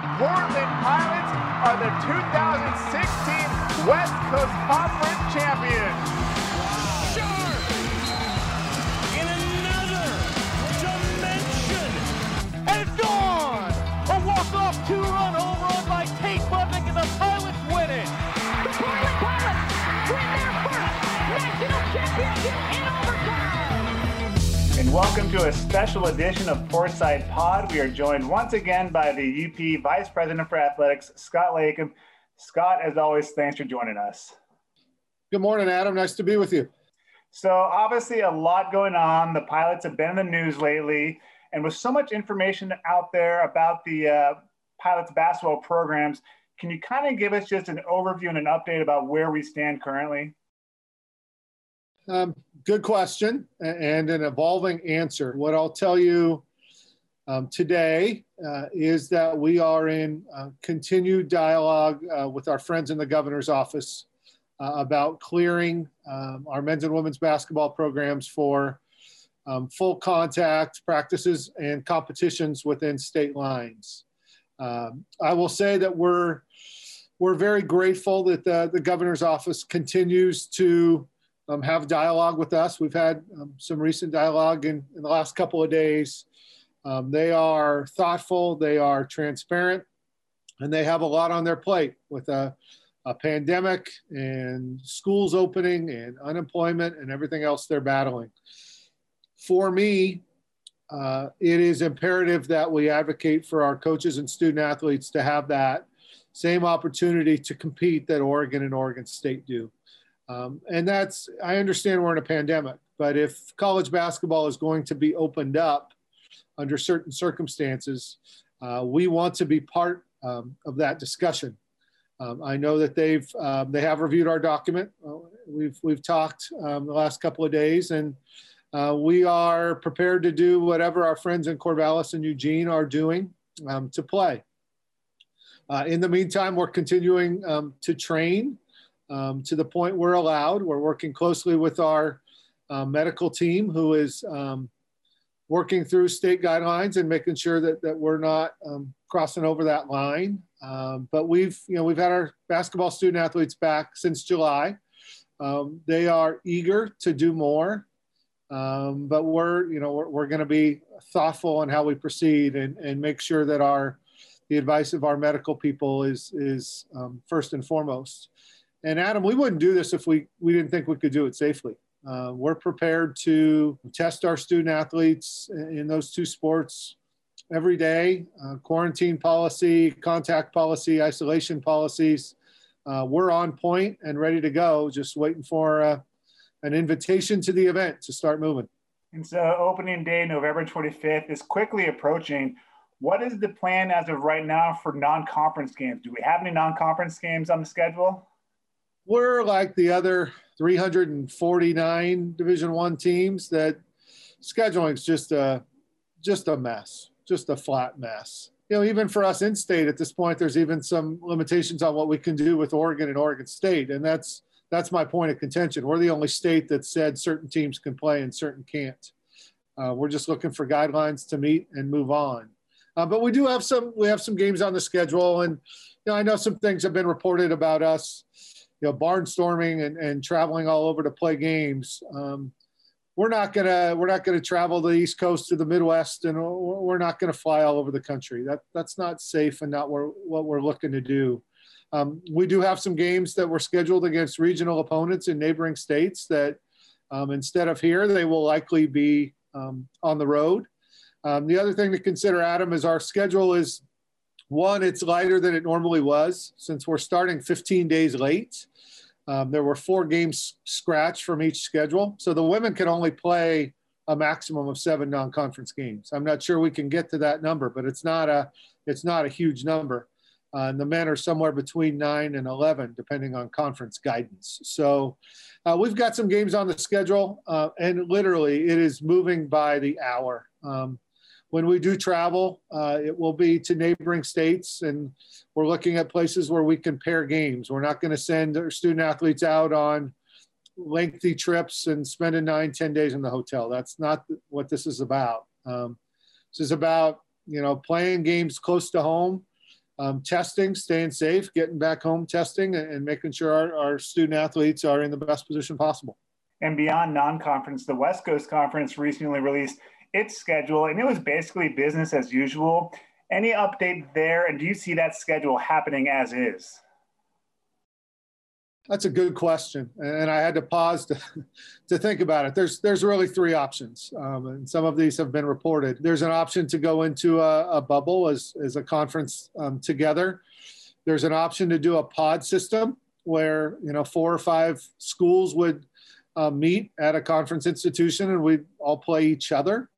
Portland Pilots are the 2016 West Coast Conference champions. Sharp! In another dimension! And it's gone! A walk-off two-run home run by Tate Budnick and the Pilots win it! The Portland Pilots win their first national championship in overtime! And welcome to a special edition of Portside Pod. We are joined once again by the UP Vice President for Athletics, Scott Leykam. Scott, as always, thanks for joining us. Good morning, Adam. Nice to be with you. So, obviously, a lot going on. The pilots have been in the news lately, and with so much information out there about the uh, pilots basketball programs, can you kind of give us just an overview and an update about where we stand currently? Um, good question and an evolving answer. What I'll tell you um, today uh, is that we are in uh, continued dialogue uh, with our friends in the governor's office uh, about clearing um, our men's and women's basketball programs for um, full contact practices and competitions within state lines. Um, I will say that we're we're very grateful that the, the governor's office continues to um, have dialogue with us. We've had um, some recent dialogue in, in, the last couple of days. Um, they are thoughtful, they are transparent, and they have a lot on their plate with a, a pandemic and schools opening and unemployment and everything else they're battling. For me, uh, it is imperative that we advocate for our coaches and student athletes to have that same opportunity to compete that Oregon and Oregon State do. Um, and that's, I understand we're in a pandemic, but if college basketball is going to be opened up under certain circumstances, uh, we want to be part um, of that discussion. Um, I know that they've um, they have reviewed our document. Uh, we've we've talked um, the last couple of days, and uh, we are prepared to do whatever our friends in Corvallis and Eugene are doing um, to play. Uh, in the meantime, we're continuing um, to train um, to the point we're allowed. We're working closely with our uh, medical team who is um, working through state guidelines and making sure that, that we're not um, crossing over that line. Um, but we've, you know, we've had our basketball student athletes back since July. Um, they are eager to do more. but we're, you know, we're, we're going to be thoughtful in how we proceed and, and make sure that our the advice of our medical people is is um, first and foremost. And Adam, we wouldn't do this if we we didn't think we could do it safely. Uh, we're prepared to test our student athletes in those two sports every day. Uh, quarantine policy, contact policy, isolation policies. Uh, we're on point and ready to go. Just waiting for uh, an invitation to the event to start moving. And so, opening day, November 25th, is quickly approaching. What is the plan as of right now for non-conference games? Do we have any non-conference games on the schedule? We're like the other 349 Division One teams that scheduling is just a just a mess, just a flat mess. You know, even for us in state at this point, there's even some limitations on what we can do with Oregon and Oregon State, and that's that's my point of contention. We're the only state that said certain teams can play and certain can't. Uh, we're just looking for guidelines to meet and move on. Uh, but we do have some we have some games on the schedule, and you know I know some things have been reported about us, you know, barnstorming and, and traveling all over to play games. Um, we're not gonna we're not gonna travel the East Coast to the Midwest, and we're not gonna fly all over the country. That that's not safe and not what we're looking to do. Um, we do have some games that were scheduled against regional opponents in neighboring states that um, instead of here, they will likely be um, on the road. Um, the other thing to consider, Adam, is our schedule is one, it's lighter than it normally was since we're starting 15 days late. Um, there were four games scratched from each schedule. So the women can only play a maximum of seven non-conference games. I'm not sure we can get to that number, but it's not a, it's not a huge number. Uh, and the men are somewhere between nine and 11, depending on conference guidance. So uh, we've got some games on the schedule, uh, and literally it is moving by the hour. Um, when we do travel, uh, it will be to neighboring states, and we're looking at places where we can pair games. We're not going to send our student athletes out on lengthy trips and spending nine, ten days in the hotel. That's not what this is about. Um, this is about you know playing games close to home, um, testing, staying safe, getting back home testing, and, and making sure our, our student athletes are in the best position possible. And beyond non conference, the West Coast Conference recently released its schedule, and it was basically business as usual. Any update there? And do you see that schedule happening as is? That's a good question, and I had to pause to, to think about it. There's there's really three options, um, and some of these have been reported. There's an option to go into a, a bubble as as a conference um, together. There's an option to do a pod system where you know four or five schools would uh, meet at a conference institution and we all play each other.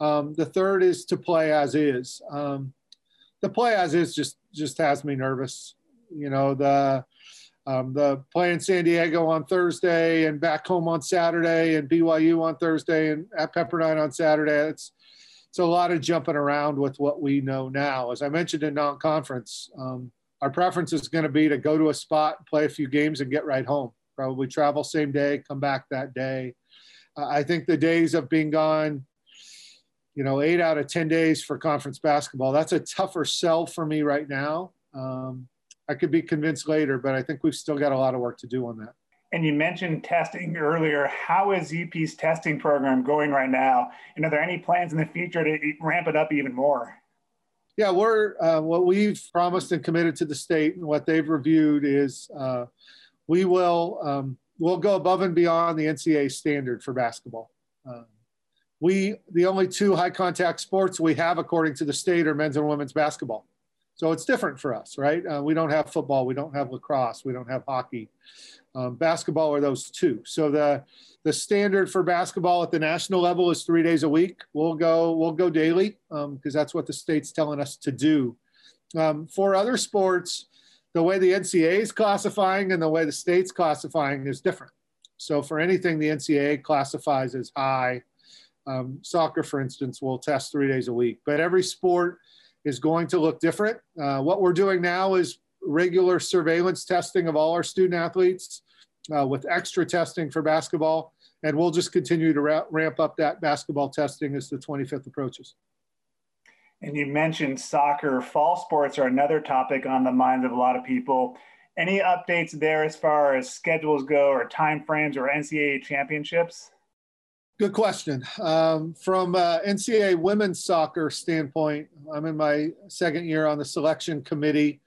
Um, the third is to play as is. Um, the play as is just just has me nervous. You know the um, the play in San Diego on Thursday and back home on Saturday and BYU on Thursday and at Pepperdine on Saturday. It's it's a lot of jumping around with what we know now. As I mentioned in non-conference, um, our preference is going to be to go to a spot, play a few games, and get right home. Probably travel same day, come back that day. Uh, I think the days of being gone, you know, eight out of ten days for conference basketball, that's a tougher sell for me right now. Um, I could be convinced later, but I think we've still got a lot of work to do on that. And you mentioned testing earlier. How is UP's testing program going right now? And are there any plans in the future to ramp it up even more? Yeah, we're uh, what we've promised and committed to the state, and what they've reviewed is uh, we will um, we'll go above and beyond the NCAA standard for basketball. Um, we the only two high contact sports we have according to the state are men's and women's basketball. So it's different for us, right? Uh, we don't have football, we don't have lacrosse, we don't have hockey. Um, basketball are those two. So the the standard for basketball at the national level is three days a week. We'll go we'll go daily because um, that's what the state's telling us to do. Um, for other sports, the way the NCAA is classifying and the way the state's classifying is different. So for anything the NCAA classifies as high, um, soccer, for instance, will test three days a week. But every sport is going to look different. Uh, what we're doing now is regular surveillance testing of all our student athletes uh, with extra testing for basketball. And we'll just continue to ra- ramp up that basketball testing as the 25th approaches. And you mentioned soccer. Fall sports are another topic on the minds of a lot of people. Any updates there as far as schedules go or time frames or NCAA championships? Good question. Um, from uh, NCAA women's soccer standpoint, I'm in my second year on the selection committee.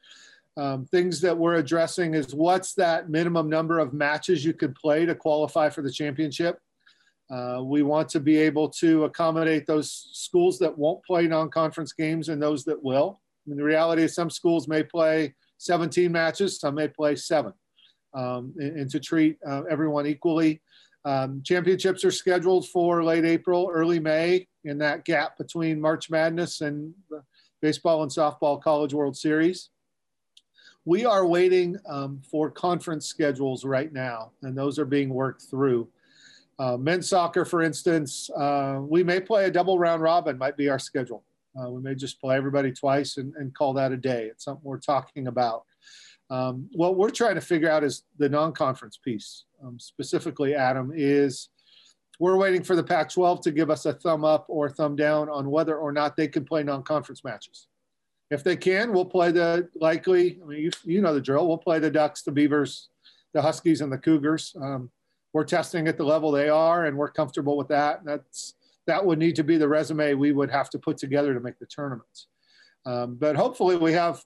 Um, things that we're addressing is what's that minimum number of matches you could play to qualify for the championship. Uh, we want to be able to accommodate those schools that won't play non-conference games and those that will. I mean, the reality is some schools may play 17 matches, some may play seven, um, and, and, to treat uh, everyone equally. Um, championships are scheduled for late April, early May, in that gap between March Madness and baseball and softball College World Series. We are waiting um, for conference schedules right now, and those are being worked through. Uh, men's soccer, for instance, uh, we may play a double round robin, might be our schedule. Uh, we may just play everybody twice and, and, call that a day. It's something we're talking about. Um, what we're trying to figure out is the non conference piece um, specifically, Adam, is we're waiting for the Pac 12 to give us a thumb up or thumb down on whether or not they can play non conference matches. If they can, we'll play the likely, I mean, you, you know the drill. We'll play the Ducks, the Beavers, the Huskies, and the Cougars. Um, we're testing at the level they are, and we're comfortable with that. That's that would need to be the resume we would have to put together to make the tournaments. Um, but hopefully, we have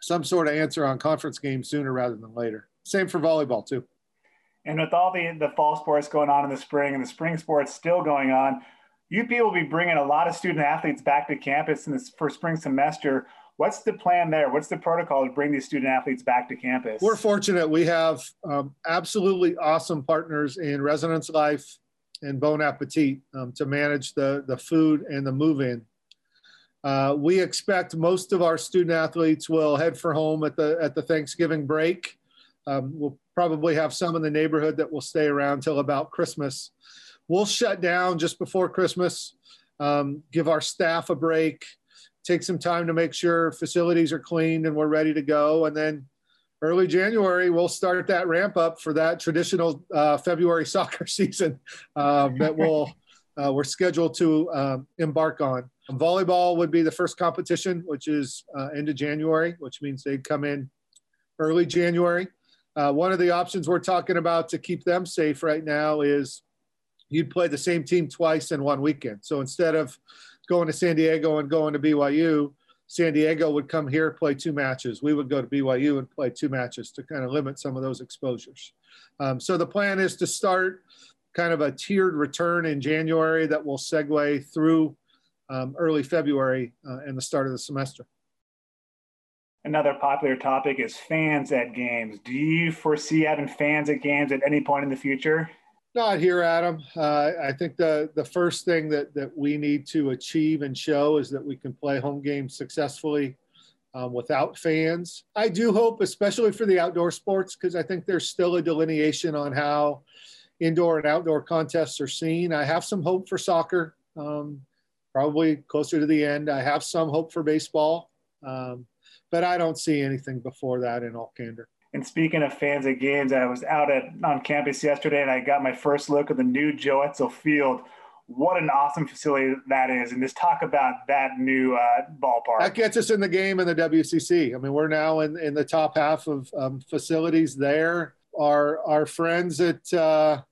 some sort of answer on conference games sooner rather than later. Same for volleyball too. And with all the, the fall sports going on in the spring and the spring sports still going on, UP will be bringing a lot of student athletes back to campus in this for spring semester. What's the plan there? What's the protocol to bring these student athletes back to campus? We're fortunate. We have um, absolutely awesome partners in Residence Life and Bon Appetit um, to manage the, the food and the move in. Uh, we expect most of our student athletes will head for home at the, at the Thanksgiving break. Um, we'll probably have some in the neighborhood that will stay around till about Christmas. We'll shut down just before Christmas, um, give our staff a break, take some time to make sure facilities are cleaned and we're ready to go. And then early January, we'll start that ramp up for that traditional uh, February soccer season um, that we'll, uh, we're scheduled to um, embark on. Volleyball would be the first competition, which is uh, end of January, which means they'd come in early January. Uh, one of the options we're talking about to keep them safe right now is you'd play the same team twice in one weekend. So instead of going to San Diego and going to BYU, San Diego would come here, play two matches. We would go to BYU and play two matches to kind of limit some of those exposures. Um, so the plan is to start kind of a tiered return in January that will segue through um, early February uh, and the start of the semester. Another popular topic is fans at games. Do you foresee having fans at games at any point in the future? Not here, Adam. Uh, I think the the first thing that that we need to achieve and show is that we can play home games successfully um, without fans. I do hope, especially for the outdoor sports, because I think there's still a delineation on how indoor and outdoor contests are seen. I have some hope for soccer. Um, probably closer to the end. I have some hope for baseball, um, but I don't see anything before that in all candor. And speaking of fans at games, I was out at on campus yesterday and I got my first look at the new Joe Etzel Field. What an awesome facility that is. And just talk about that new uh, ballpark. That gets us in the game in the WCC. I mean, we're now in, in the top half of um, facilities there. Our, our friends at uh,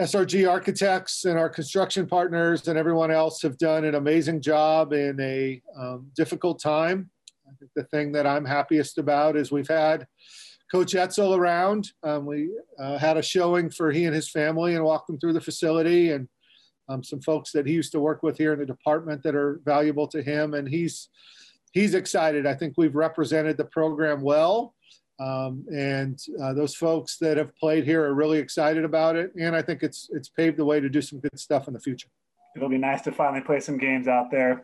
SRG Architects and our construction partners and everyone else have done an amazing job in a um, difficult time. I think the thing that I'm happiest about is we've had Coach Etzel around. Um, we uh, had a showing for he and his family and walked them through the facility and um, some folks that he used to work with here in the department that are valuable to him. And he's he's excited. I think we've represented the program well. Um, and uh, those folks that have played here are really excited about it. And I think it's it's paved the way to do some good stuff in the future. It'll be nice to finally play some games out there.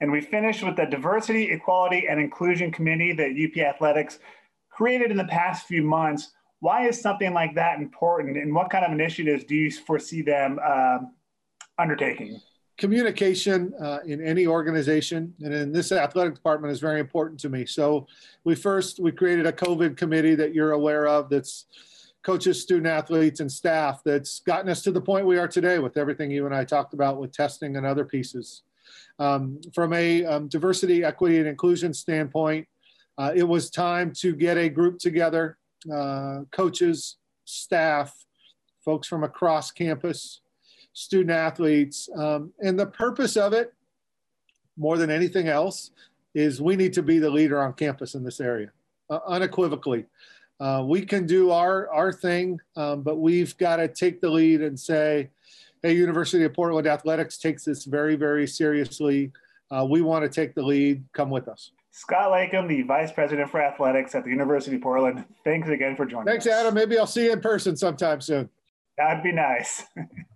And we finished with the Diversity, Equality, and Inclusion Committee that UP Athletics created in the past few months. Why is something like that important? And what kind of initiatives do you foresee them uh, undertaking? Communication uh, in any organization and in this athletic department is very important to me. So we first we created a covid committee that you're aware of that's coaches student athletes and staff that's gotten us to the point we are today with everything you and i talked about with testing and other pieces. Um, from a um, diversity equity and inclusion standpoint uh, it was time to get a group together uh, coaches staff folks from across campus student athletes. Um, and the purpose of it, more than anything else, is we need to be the leader on campus in this area, uh, unequivocally. Uh, we can do our, our thing, um, but we've got to take the lead and say, hey, University of Portland Athletics takes this very, very seriously. Uh, we want to take the lead. Come with us. Scott Leykam, the Vice President for Athletics at the University of Portland. Thanks again for joining Thanks, us. Adam. Maybe I'll see you in person sometime soon. That'd be nice.